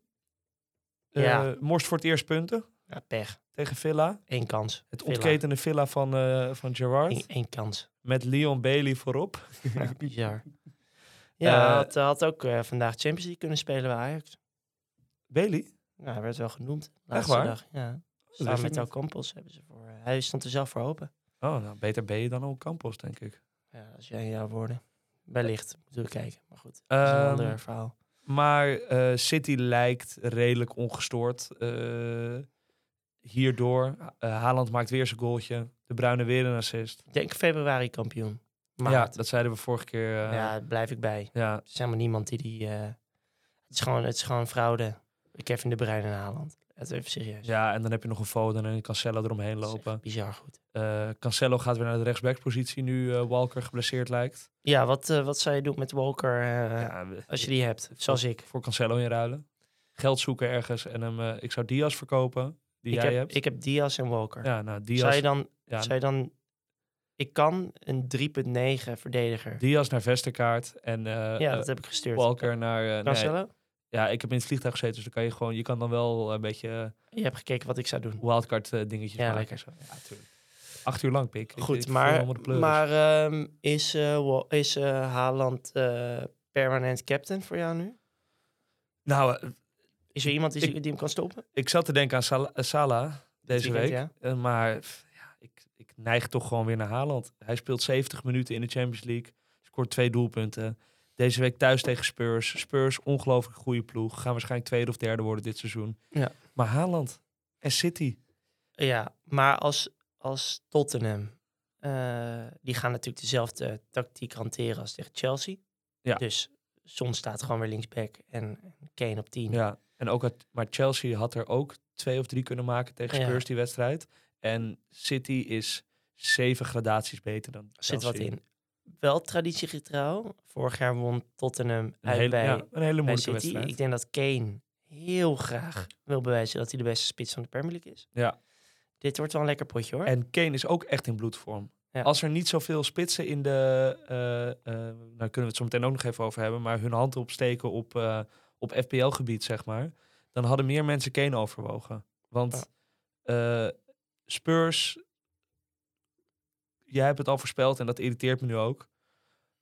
eh, Ja. Morst voor het eerst punten Ja, pech. tegen Villa. Eén kans. Het Villa. ontketende Villa van, eh van Gerrard. Eén, één kans. Met Leon Bailey voorop. Ja, bizar. Ja, hij had, had ook eh, vandaag Champions League kunnen spelen bij Ajax. Bailey? Nou, hij werd wel genoemd. Echt waar? dag. Ja. Samen met niet. El Campos hebben ze voor. hij stond er zelf voor open. Oh, nou, beter ben je dan ook Campos, denk ik. Ja, als jij jouw woorden. Wellicht moeten we kijken. Maar goed, dat is een Ehm, ander verhaal. Maar City lijkt redelijk ongestoord. Hierdoor. Eh Haaland maakt weer zijn goaltje. De Bruyne weer een assist. Ik denk februari kampioen. Maar Ja, dat zeiden we vorige keer. eh, ja, daar blijf ik bij. ja. Er is helemaal niemand die die... eh, het, is gewoon, het is gewoon fraude. Kevin De Bruyne in Haaland. Het even serieus. ja, en dan heb je nog een Foden en een Cancelo eromheen lopen. Bizar goed. Eh, Cancelo gaat weer naar de rechtsbackpositie nu Walker geblesseerd lijkt. Ja, wat, wat zou je doen met Walker ja, als je die hebt? Zoals ik. Voor Cancelo inruilen. Geld zoeken ergens en hem... ik zou Diaz verkopen, die Ik jij heb, hebt. ik heb Diaz en Walker. ja, nou, Diaz, zou je dan... ja, Zou je dan ik kan een 3.9 verdediger. Diaz naar Vesterkaart en eh, ja, eh, dat heb ik gestuurd. Walker naar... eh, nee, Cancelo? ja, ik heb in het vliegtuig gezeten, dus dan kan je gewoon... Je kan dan wel een beetje Je hebt gekeken wat ik zou doen. wildcard dingetjes Ja, maken. lekker. Zo. Ja, tuurlijk. Acht uur lang, pik. Ik- ik Goed, maar, maar ehm, is, is Haaland permanent captain voor jou nu? Nou, Is er iemand die, Ik- die hem kan stoppen? ik zat te denken aan Sala, eh, Salah deze weekend, week. ja. Eh, maar ja, ik, ik neig toch gewoon weer naar Haaland. Hij speelt 70 minuten in de Champions League. Scoort twee doelpunten. Deze week thuis tegen Spurs. Spurs, ongelooflijk goede ploeg. Gaan waarschijnlijk tweede of derde worden dit seizoen. Ja. Maar Haaland en City. Ja, maar als, als Tottenham, eh, die gaan natuurlijk dezelfde tactiek hanteren als tegen Chelsea. Ja. Dus Son staat gewoon weer linksback en en Kane op 10. Ja. En ook had, maar Chelsea had er ook twee of drie kunnen maken tegen Ja. Spurs die wedstrijd. En City is zeven gradaties beter dan Zit wat Chelsea. in. Wel traditiegetrouw. Vorig jaar won Tottenham Een uit hele, bij, ja, een hele bij City. wedstrijd. Ik denk dat Kane heel graag wil bewijzen dat hij de beste spits van de Premier League is. Ja. Dit wordt wel een lekker potje hoor. En Kane is ook echt in bloedvorm. Ja. Als er niet zoveel spitsen in de... eh, eh, nou kunnen we het zo meteen ook nog even over hebben. Maar hun hand opsteken op, eh, op FPL-gebied, zeg maar. Dan hadden meer mensen Kane overwogen. Want eh, Spurs... Jij hebt het al voorspeld en dat irriteert me nu ook.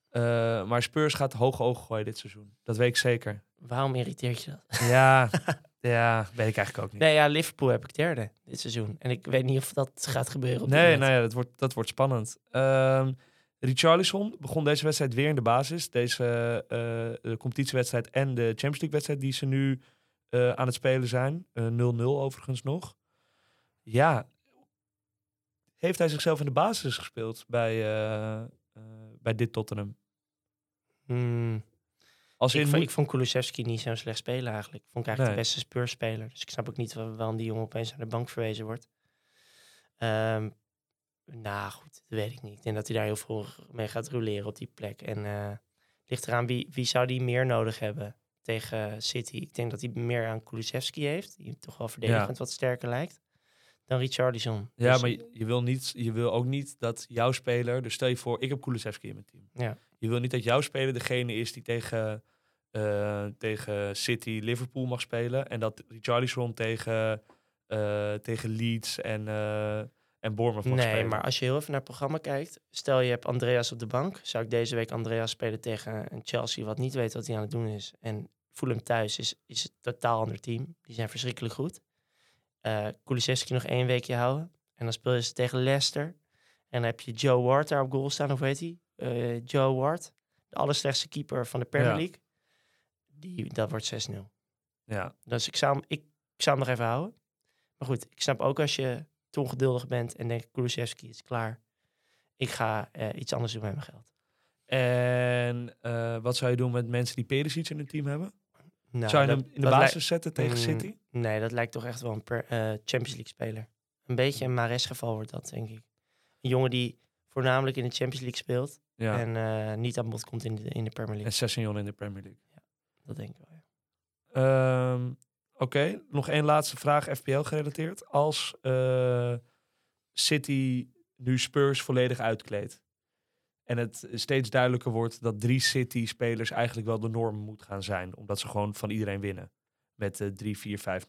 Eh, maar Spurs gaat hoge ogen gooien dit seizoen. Dat weet ik zeker. Waarom irriteert je dat? Ja, ja weet ik eigenlijk ook niet. Nee, ja, Liverpool heb ik derde dit seizoen. En ik weet niet of dat gaat gebeuren. Op Nee, moment. nee dat, wordt, dat wordt spannend. Ehm Richarlison begon deze wedstrijd weer in de basis. Deze eh, de competitiewedstrijd en de Champions League wedstrijd die ze nu eh, aan het spelen zijn. Eh, 0-0 overigens nog. Ja, heeft hij zichzelf in de basis gespeeld bij, eh, eh, bij dit Tottenham? Hmm. Als Ik, vond, ik vond Kulusevski niet zo'n slecht speler eigenlijk. Vond ik eigenlijk Nee. de beste Spurs-speler. Dus ik snap ook niet wa- waarom die jongen opeens naar de bank verwezen wordt. Ehm, nou goed, dat weet ik niet. Ik denk dat hij daar heel veel mee gaat roleren op die plek. En eh ligt eraan wie, wie zou die meer nodig hebben tegen City. Ik denk dat hij meer aan Kulusevski heeft. Die toch wel verdedigend wat sterker lijkt. Dan Richarlison. ja, Dus- maar je, je wil niet, je wil ook niet dat jouw speler... Dus stel je voor, ik heb Kulusevski in mijn team. Ja. Je wil niet dat jouw speler degene is die tegen, eh, tegen City, Liverpool mag spelen. En dat Richarlison tegen, eh, tegen Leeds en, en Bournemouth mag Nee, spelen. maar als je heel even naar het programma kijkt. Stel je hebt Andreas op de bank. Zou ik deze week Andreas spelen tegen een Chelsea wat niet weet wat hij aan het doen is. En Fulham thuis is, is een totaal ander team. Die zijn verschrikkelijk goed. Eh Kulusevski nog één weekje houden. En dan speel je ze tegen Leicester. En dan heb je Joe Ward daar op goal staan. Of weet hij? Eh, Joe Ward. De allerslechtste keeper van de Premier Ja. League. Die, dat wordt 6-0. Ja, Dus ik zou, hem, ik, ik zou hem nog even houden. Maar goed, ik snap ook als je te ongeduldig bent en denkt, Kulusevski is klaar. Ik ga eh, iets anders doen met mijn geld. en eh, wat zou je doen met mensen die Perisic in hun team hebben? Nou, zou je dat- hem in de basis zetten tegen Mm, City? Nee, dat lijkt toch echt wel een per, eh, Champions League speler. Een beetje een Mares geval wordt dat, denk ik. Een jongen die voornamelijk in de Champions League speelt. Ja, En niet aan bod komt in de, in de Premier League. en Sessignon in de Premier League. Dat denk ik wel, ja. Ehm, Oké, nog één laatste vraag, FPL gerelateerd. Als eh, City nu Spurs volledig uitkleedt en het steeds duidelijker wordt dat drie City-spelers eigenlijk wel de norm moet gaan zijn, omdat ze gewoon van iedereen winnen met eh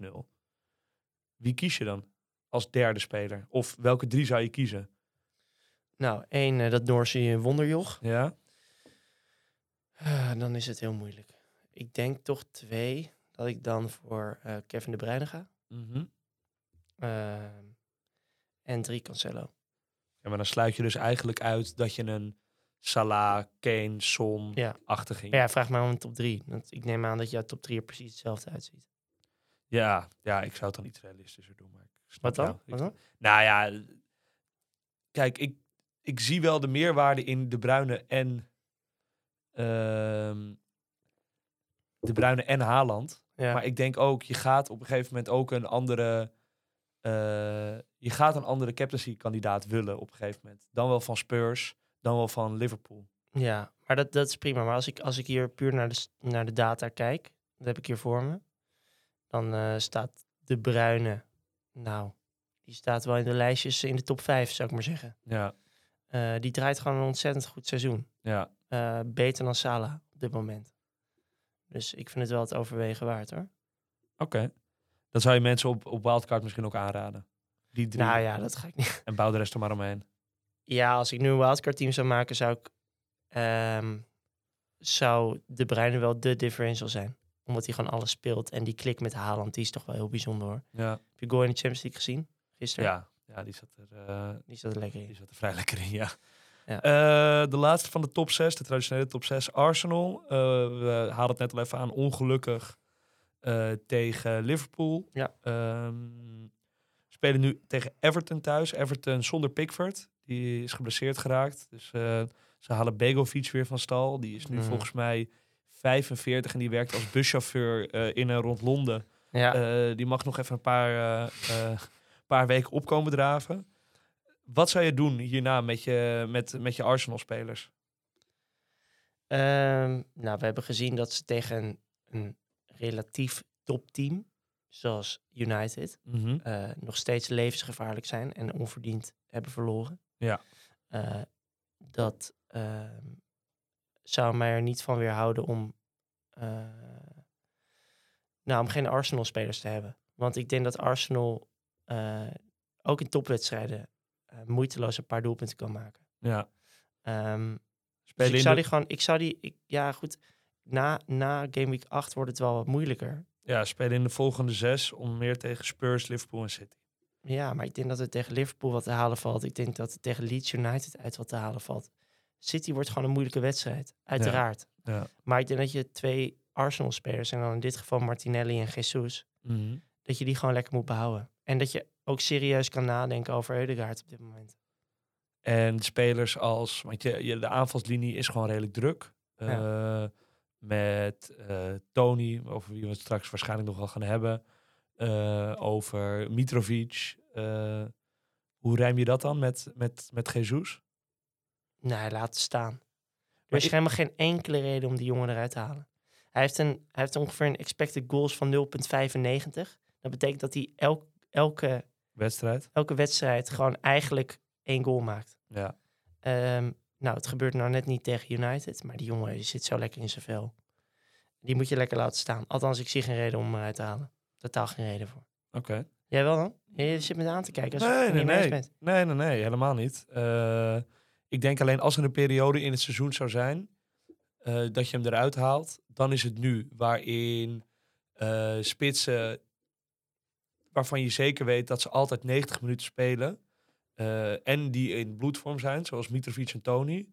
3-4-5-0. Wie kies je dan als derde speler? Of welke drie zou je kiezen? Nou, één, eh, dat Noorse wonderjoch. Ja? Ah, dan is het heel moeilijk. Ik denk toch twee, dat ik dan voor eh, Kevin de Bruyne ga. Mhm. Ehm, en drie Cancelo. ja, maar dan sluit je dus eigenlijk uit dat je een Salah, Kane, Son Ja. achter ging. Maar ja, vraag maar om een top drie. Want ik neem aan dat jouw top drie er precies hetzelfde uitziet. Ja, ja, ik zou het dan iets realistischer doen. Maar ik snap Wat dan? Wat dan? Nou ja, kijk, ik, ik zie wel de meerwaarde in De Bruyne en ehm, De Bruyne en Haaland. Ja. Maar ik denk ook, je gaat op een gegeven moment ook een andere... eh, je gaat een andere captaincy-kandidaat willen op een gegeven moment. Dan wel van Spurs, dan wel van Liverpool. Ja, maar dat, dat is prima. Maar als ik, als ik hier puur naar de, naar de data kijk, dat heb ik hier voor me, dan eh, staat de Bruine, nou, die staat wel in de lijstjes in de top 5, zou ik maar zeggen. Ja, Eh, die draait gewoon een ontzettend goed seizoen. ja. Beter dan Salah op dit moment. Dus ik vind het wel het overwegen waard hoor. oké. Dan zou je mensen op, op Wildcard misschien ook aanraden. Die drie. Nou ja, dat ga ik niet. En bouw de rest er maar omheen. Ja, als ik nu een wildcard team zou maken, zou ik ehm, zou de Bruyne wel de differential zijn. Omdat hij gewoon alles speelt. En die klik met Haaland, die is toch wel heel bijzonder hoor. Ja, Heb je goal in de Champions League gezien? Gisteren? ja. ja die, zat er, eh, Die zat er lekker die in. zat er vrij lekker in, ja. Ja. Eh, de laatste van de top 6, de traditionele top 6, Arsenal. Eh, we haalden het net al even aan, ongelukkig eh, tegen Liverpool. Ja. Ehm, spelen nu tegen Everton thuis. Everton zonder Pickford. Die is geblesseerd geraakt. Dus ze halen Begovic weer van stal. Die is nu Mhm. volgens mij 45 en die werkt als buschauffeur in en rond Londen. Ja, die mag nog even een paar, paar weken opkomen draven. Wat zou je doen hierna met je, met, met je Arsenal-spelers? Ehm, nou, we hebben gezien dat ze tegen een, een relatief topteam, zoals United, eh, nog steeds levensgevaarlijk zijn en onverdiend hebben verloren. Ja. Eh, dat ehm, zou mij er niet van weerhouden om, eh, nou, om geen Arsenal-spelers te hebben. Want ik denk dat Arsenal ook in topwedstrijden moeiteloos een paar doelpunten kan maken. Ja. Ehm, dus ik zou die gewoon, ik zou die, ik, ja goed, na, na Game Week 8 wordt het wel wat moeilijker. Ja, spelen in de volgende zes om meer tegen Spurs, Liverpool en City. Ja, maar ik denk dat er tegen Liverpool wat te halen valt. Ik denk dat er tegen Leeds United uit wat te halen valt. City wordt gewoon een moeilijke wedstrijd, uiteraard. Ja. Maar ik denk dat je twee Arsenal-spelers, en dan in dit geval Martinelli en Jesus, dat je die gewoon lekker moet behouden. En dat je ook serieus kan nadenken over Eudegaard op dit moment. En spelers als, want je, je, de aanvalslinie is gewoon redelijk druk. Eh, Met eh, Tony, over wie we het straks waarschijnlijk nog wel gaan hebben. Eh, over Mitrovic. Hoe rijm je dat dan met, met, met Jesus? Nee, laat het staan. Er Maar is ik- helemaal geen enkele reden om die jongen eruit te halen. Hij heeft, een, hij heeft ongeveer een expected goals van 0,95. Dat betekent dat hij elk, elke, Wedstrijd? elke wedstrijd gewoon eigenlijk één goal maakt. Ja. Ehm, nou, het gebeurt nou net niet tegen United, maar die jongen die zit zo lekker in zijn vel. Die moet je lekker laten staan. Althans, ik zie geen reden om hem eruit te halen. Totaal geen reden voor. Oké. Jij wel dan? Je zit me aan te kijken als Nee, je nee, niet mee eens nee. bent. Nee, nee, nee, helemaal niet. Eh, ik denk alleen als er een periode in het seizoen zou zijn eh, dat je hem eruit haalt, dan is het nu waarin eh, spitsen waarvan je zeker weet dat ze altijd 90 minuten spelen eh, en die in bloedvorm zijn, zoals Mitrovic en Tony,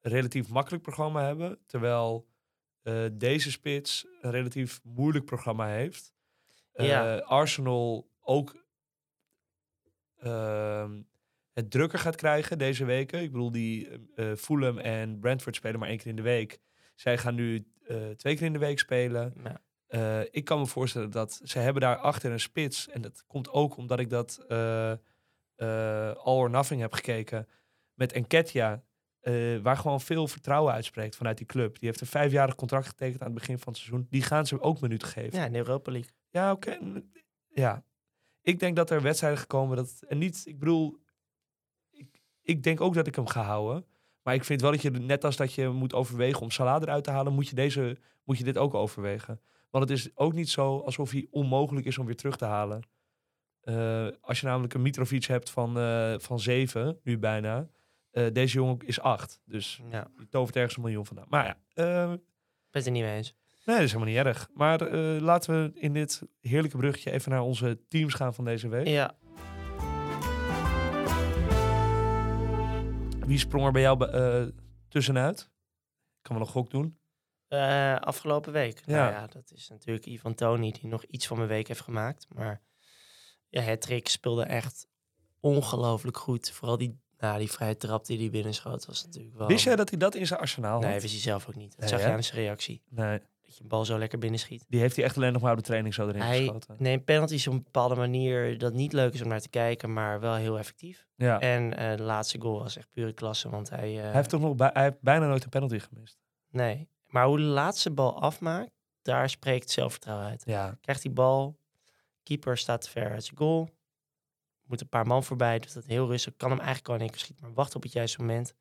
een relatief makkelijk programma hebben, terwijl eh, deze spits een relatief moeilijk programma heeft. Ja. Arsenal ook ehm, het drukker gaat krijgen deze weken. Ik bedoel, die Fulham en Brentford spelen maar één keer in de week. Zij gaan nu twee keer in de week spelen. Ja. Eh, ik kan me voorstellen dat ze hebben daar achter een spits. En dat komt ook omdat ik dat eh, All or Nothing heb gekeken. Met Enketia. waar gewoon veel vertrouwen uitspreekt vanuit die club. Die heeft een vijfjarig contract getekend aan het begin van het seizoen. Die gaan ze ook minuten geven. Ja, in de Europa League. Ja, oké. Ja. Ik denk dat er wedstrijden gekomen dat. En niet, ik bedoel. Ik, ik denk ook dat ik hem ga houden. Maar ik vind wel dat je, net als dat je moet overwegen om Salah eruit te halen, moet je, deze, moet je dit ook overwegen. Want het is ook niet zo alsof hij onmogelijk is om weer terug te halen. Eh, als je namelijk een Mitrovic hebt van, eh, van zeven, nu bijna. eh, deze jongen is acht. Dus Ja, die tovert ergens een miljoen vandaan. Maar ja, eh, ben het niet mee eens. Nee, dat is helemaal niet erg. Maar laten we in dit heerlijke bruggetje even naar onze teams gaan van deze week. Ja, Wie sprong er bij jou tussenuit? Ik kan wel een gok doen. Eh, afgelopen week. Ja. Nou ja, dat is natuurlijk Ivan Tony die nog iets van mijn week heeft gemaakt. Maar Ja, Hattrick speelde echt ongelooflijk goed. Vooral die, nou, die vrije trap die hij binnenschoot was natuurlijk wel... Wist jij dat hij dat in zijn arsenaal Nee, had? wist hij zelf ook niet. Dat Nee, zag je hè? aan zijn reactie. Nee, Dat je een bal zo lekker binnenschiet. die heeft hij echt alleen nog maar op de training zo erin Hij geschoten. neemt penalties op een bepaalde manier dat niet leuk is om naar te kijken, maar wel heel effectief. Ja. En eh, de laatste goal was echt pure klasse, want hij... eh, hij heeft toch nog bij, hij heeft bijna nooit een penalty gemist. Nee, maar hoe de laatste bal afmaakt, daar spreekt zelfvertrouwen uit. Ja, Krijgt die bal, keeper staat te ver uit zijn goal. Moet een paar man voorbij, doet dat heel rustig. Kan hem eigenlijk al in één schieten, maar wacht op het juiste moment.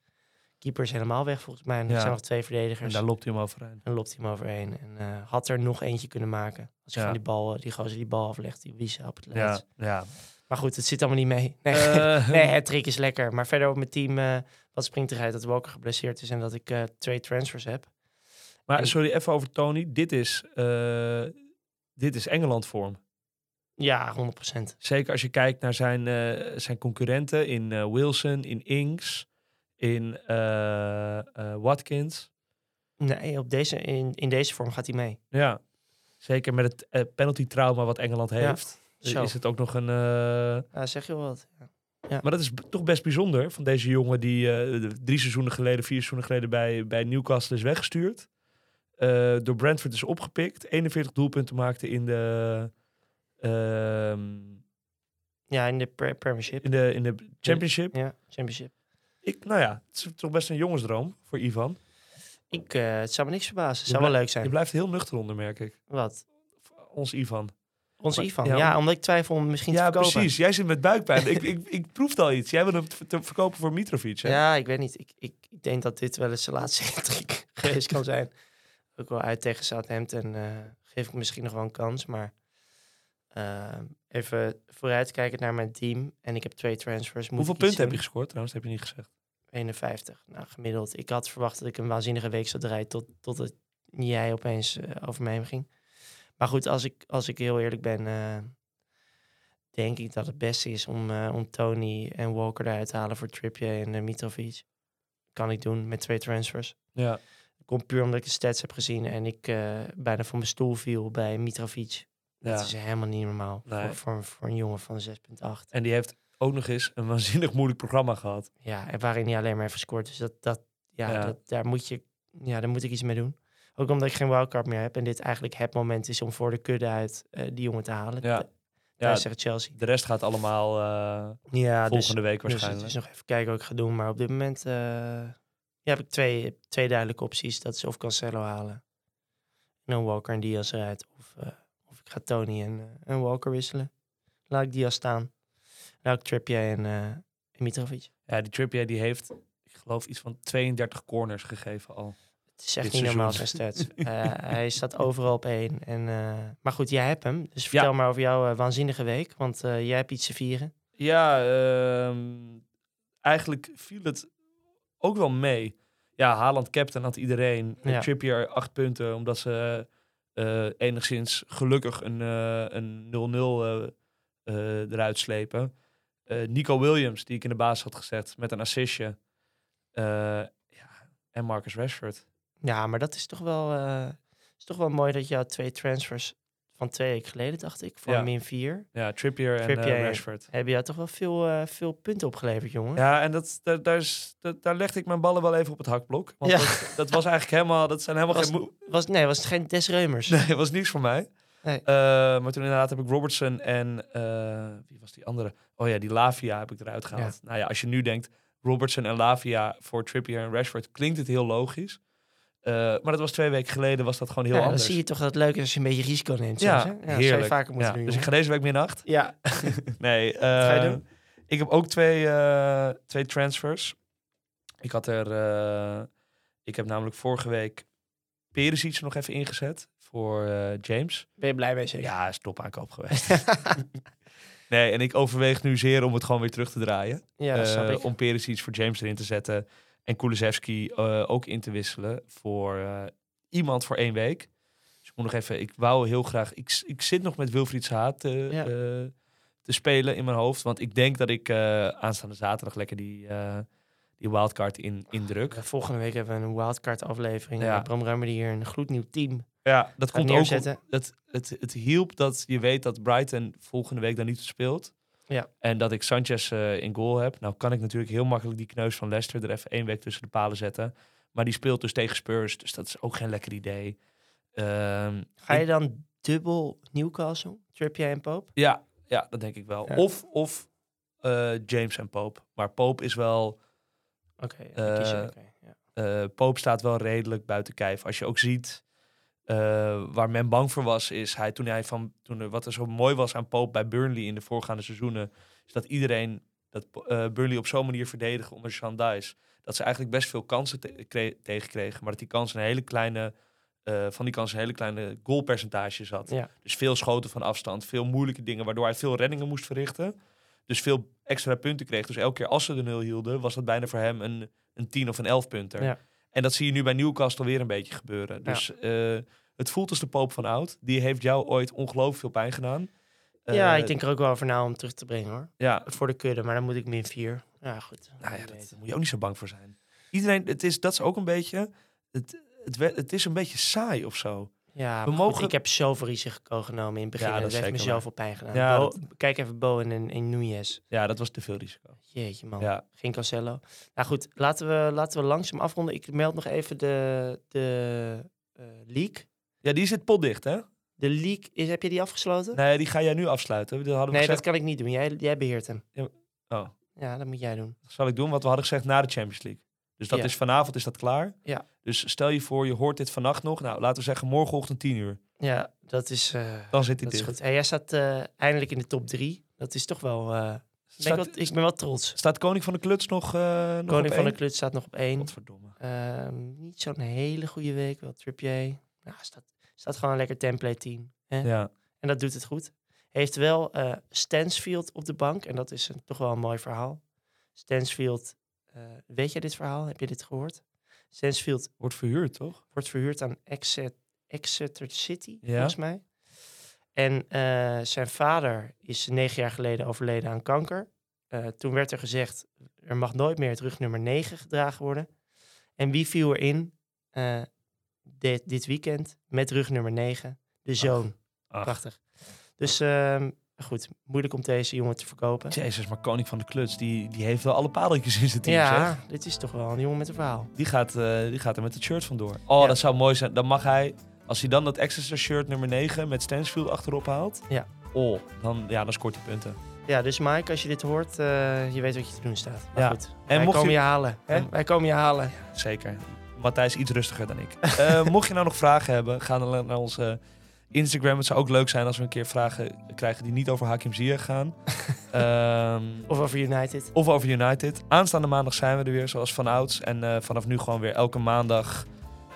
Keeper is helemaal weg volgens mij. En er Ja. zijn nog twee en verdedigers. daar loopt hij hem overheen. En loopt hij hem overheen. En eh, had er nog eentje kunnen maken. Als hij Ja. van die bal, eh, die gozer die bal aflegt, die wiezen op het Ja, lijf. ja. Maar goed, het zit allemaal niet mee. Nee, Eh, nee het trick is lekker. Maar verder op mijn team, eh, wat springt eruit dat Walker geblesseerd is en dat ik twee transfers heb. Maar sorry, even over Tony. Dit is, eh, dit is Engeland vorm. Ja, 100%. Zeker als je kijkt naar zijn, eh, zijn concurrenten in eh, Wilson, in Inks, in Watkins. Nee, op deze, in, in deze vorm gaat hij mee. Ja, zeker met het eh, penalty-trauma wat Engeland heeft. Is het ook nog een... Ja, zeg je wel wat. Ja. Maar dat is toch best bijzonder van deze jongen die drie seizoenen geleden, vier seizoenen geleden bij, bij Newcastle is weggestuurd. Eh, door Brentford is opgepikt. 41 doelpunten maakte in de, ehm, Ja, in de pre- Premiership. in de, in de Championship. Ja, Championship. Ik, nou ja, het is toch best een jongensdroom voor Ivan. Ik, eh, het zou me niks verbazen. Het zou wel leuk zijn. Je blijft heel nuchter onder, merk ik. Wat? Ons Ivan. Maar- Ivan. ja, Ja, om- omdat ik twijfel om misschien Ja, te verkopen. precies. Jij zit met buikpijn. ik, ik, ik proefde al iets. Jij wil hem te- verkopen voor Mitrovic, hè? Ja, ik weet niet. Ik, ik, ik denk dat dit wel eens de laatste geweest kan zijn. Ook wel uit tegen Southampton eh geef ik misschien nog wel een kans. Maar eh, even vooruitkijkend naar mijn team. En ik heb twee transfers. Moet Hoeveel punten heb je gescoord trouwens? Dat heb je niet gezegd. 51. Nou, gemiddeld. Ik had verwacht dat ik een waanzinnige week zou draaien tot, tot het jij opeens eh, over me heen ging. Maar goed, als ik, als ik heel eerlijk ben, denk ik dat het beste is om, om Tony en Walker eruit te halen voor Trippier en Mitrovic. Kan ik doen met twee transfers. Ja. Komt puur omdat ik de stats heb gezien en ik eh, bijna van mijn stoel viel bij Mitrovic. Dat is helemaal niet normaal Nee. voor, voor, voor een jongen van 6,8. En die heeft ook nog eens een waanzinnig moeilijk programma gehad. Ja, en waarin hij alleen maar even scoort. Dus dat, dat, ja, Ja. Dat, daar, moet je, ja, daar moet ik iets mee doen. Ook omdat ik geen wildcard meer heb. En dit eigenlijk het moment is om voor de kudde uit eh, die jongen te halen. Ja. Ja, tegen Chelsea. de rest gaat allemaal eh, Ja, dus, volgende week dus waarschijnlijk. is nog even kijken wat ik ga doen. Maar op dit moment ja, heb ik twee, twee duidelijke opties. Dat is of Cancelo halen. En dan Walker en Diaz eruit. Of, eh, of ik ga Tony en, eh, en Walker wisselen. Laat ik Diaz staan. Laat ik Trippier en, eh, en Mitrovic. Ja, die Trippier die heeft, ik geloof, iets van 32 corners gegeven al. Het is echt dit niet normaal zijn stats. Hij staat overal op één. En, maar goed, jij hebt hem. Dus vertel maar over jouw waanzinnige week. Want jij hebt iets te vieren. Ja, ehm, eigenlijk viel het ook wel mee. Ja, Haaland captain had iedereen. Ja. Trippier acht punten, omdat ze eh, enigszins gelukkig een eh, een 0-0 eh, eruit slepen. Nico Williams, die ik in de baas had gezet met een assistje. Ja, en Marcus Rashford. Ja, maar dat is toch wel, is toch wel mooi dat jouw twee transfers van twee weken geleden, dacht ik, voor Ja. min vier, Ja, Trippier en Trippier eh, Rashford. hebben jou toch wel veel, eh, veel punten opgeleverd, jongen. Ja, en dat, daar, daar, is, dat, daar legde ik mijn ballen wel even op het hakblok. Want Ja. dat, dat was eigenlijk helemaal, dat zijn helemaal Was- geen Was, nee, was het geen Des Reumers? Nee, was niks voor mij. Nee. Eh, maar toen inderdaad heb ik Robertson en wie was die andere? Oh ja, die Lavia heb ik eruit gehaald. Nou ja, als je nu denkt Robertson en Lavia voor Trippier en Rashford, klinkt het heel logisch. Eh, maar dat was twee weken geleden, was dat gewoon heel Ja, dan anders. zie je toch dat het leuk is als je een beetje risico neemt. ja, soms, hè? ja, heerlijk. je vaker moeten Ja, doen. dus ik ga deze week 8. Ja, Nee, ga je eh, doen? ik heb ook twee, eh, twee transfers. Ik had er, ik heb namelijk vorige week Perisic nog even ingezet voor James. ben je blij mee zeker? Ja, is top aankoop geweest. nee, en ik overweeg nu zeer om het gewoon weer terug te draaien. ja, dat snap ik. om Perisic voor James erin te zetten. En Kulusevski eh, ook in te wisselen voor eh, iemand voor één week. Dus ik moet nog even, ik wou heel graag, ik, ik zit nog met Wilfried Zaha te, Ja. eh, te spelen in mijn hoofd. Want ik denk dat ik aanstaande zaterdag lekker die, die wildcard in, in druk. Eh, volgende week hebben we een wildcard aflevering. Ja. Bram Ruimer die hier een gloednieuw team Ja, dat komt ook. om- neerzetten. Het, het, het hielp dat je weet dat Brighton volgende week dan niet speelt. Ja. En dat ik Sanchez eh, in goal heb. Nou kan ik natuurlijk heel makkelijk die kneus van Leicester er even één week tussen de palen zetten. Maar die speelt dus tegen Spurs, dus dat is ook geen lekker idee. Ehm, Ga je dan dubbel Newcastle, Trippier en Pope? ja, ja, dat denk ik wel. Ja. Of, of eh, James en Pope. Maar Pope is wel... Oké, Eh, eh Pope staat wel redelijk buiten kijf. Als je ook ziet eh, waar men bang voor was, is hij toen hij van toen er, wat er zo mooi was aan Pope bij Burnley in de voorgaande seizoenen, is dat iedereen dat eh, Burnley op zo'n manier verdedigde onder Sean Dice, dat ze eigenlijk best veel kansen te- kre- tegenkregen, maar dat die kans een hele kleine eh, van die kans een hele kleine goalpercentage zat. Ja. Dus veel schoten van afstand, veel moeilijke dingen, waardoor hij veel reddingen moest verrichten. Dus veel extra punten kreeg. Dus elke keer als ze de nul hielden, was dat bijna voor hem een, een 10 of een 11 punter. Ja. En dat zie je nu bij Newcastle weer een beetje gebeuren. Dus eh, het voelt als de poop van oud. Die heeft jou ooit ongelooflijk veel pijn gedaan. ja, Eh, ik denk er ook wel over na om terug te brengen hoor. Ja, Voor de kudde, maar dan moet ik min 4. Ja, goed. nou ja, daar moet je ook niet zo bang voor zijn. Iedereen, het is, dat is ook een beetje... Het, het, het is een beetje saai of zo. Ja, We goed, ik heb zoveel risico genomen in het begin. Ja, dat heeft me zeker waar. zoveel pijn gedaan. Ja, Bo- dat- Kijk even Bowen en, en Nunez. Ja, dat was te veel risico. Jeetje man. Ja, Geen Cancelo. Nou goed, laten we, laten we langzaam afronden. Ik meld nog even de, de eh, leak. ja die zit potdicht, hè? De leak, is, heb je die afgesloten? Nee, die ga jij nu afsluiten. Dat hadden we Nee, dat kan ik niet doen. Jij, jij beheert hem. Oh, Ja, dat moet jij doen. dat zal ik doen, want we hadden gezegd na de Champions League. Dus dat Ja. is vanavond is dat klaar. Ja. Dus stel je voor, je hoort dit vannacht nog. Nou, laten we zeggen morgenochtend 10 uur. Ja, dat is, eh, Dan zit hij dicht. goed. Hey, jij staat eh, eindelijk in de top drie. Dat is toch wel... eh, ben ik, Staat, wel ik ben wel trots. staat Koning van de Kluts nog, nog Koning van de één? Klut staat nog op één. Godverdomme. Ehm, niet zo'n hele goede week. Wel Trippier. Nou, staat, staat gewoon een lekker template team. Hè? Ja. En dat doet het goed. Heeft wel Stansfield op de bank. En dat is een, toch wel een mooi verhaal. Stansfield, weet jij dit verhaal? Heb je dit gehoord? Stansfield Wordt verhuurd, toch? wordt verhuurd aan Exet, Exeter City, Ja. volgens mij. En eh, zijn vader is negen jaar geleden overleden aan kanker. Eh, toen werd er gezegd, er mag nooit meer het rugnummer 9 gedragen worden. En wie viel erin eh, dit, dit weekend met rugnummer 9? De zoon. Ach. Prachtig. Dus ehm, goed, moeilijk om deze jongen te verkopen. Jezus, maar Koning van de Kluts, die, die heeft wel alle padeltjes in zijn team, ja, zeg. dit is toch wel een jongen met een verhaal. Die gaat, eh, die gaat er met het shirt vandoor. Oh, Ja. dat zou mooi zijn. Dan mag hij, als hij dan dat Exeter shirt nummer 9 met Stansfield achterop haalt. Ja. Oh, dan, ja, dan scoort hij punten. Ja, dus Mike, als je dit hoort, eh, je weet wat je te doen staat. Maar Ja. goed, En wij mocht komen je- je halen. Hè? En- Wij komen je halen. Zeker. Matthijs iets rustiger dan ik. Eh, mocht je nou nog vragen hebben, ga dan naar onze Instagram. Het zou ook leuk zijn als we een keer vragen krijgen die niet over Hakim Ziyech gaan. Ehm, Of over United. of over United. Aanstaande maandag zijn we er weer, zoals van ouds. En eh, vanaf nu gewoon weer elke maandag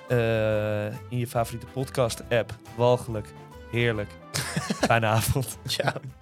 eh, in je favoriete podcast-app. Walgelijk. Heerlijk. Fijne avond. Ciao.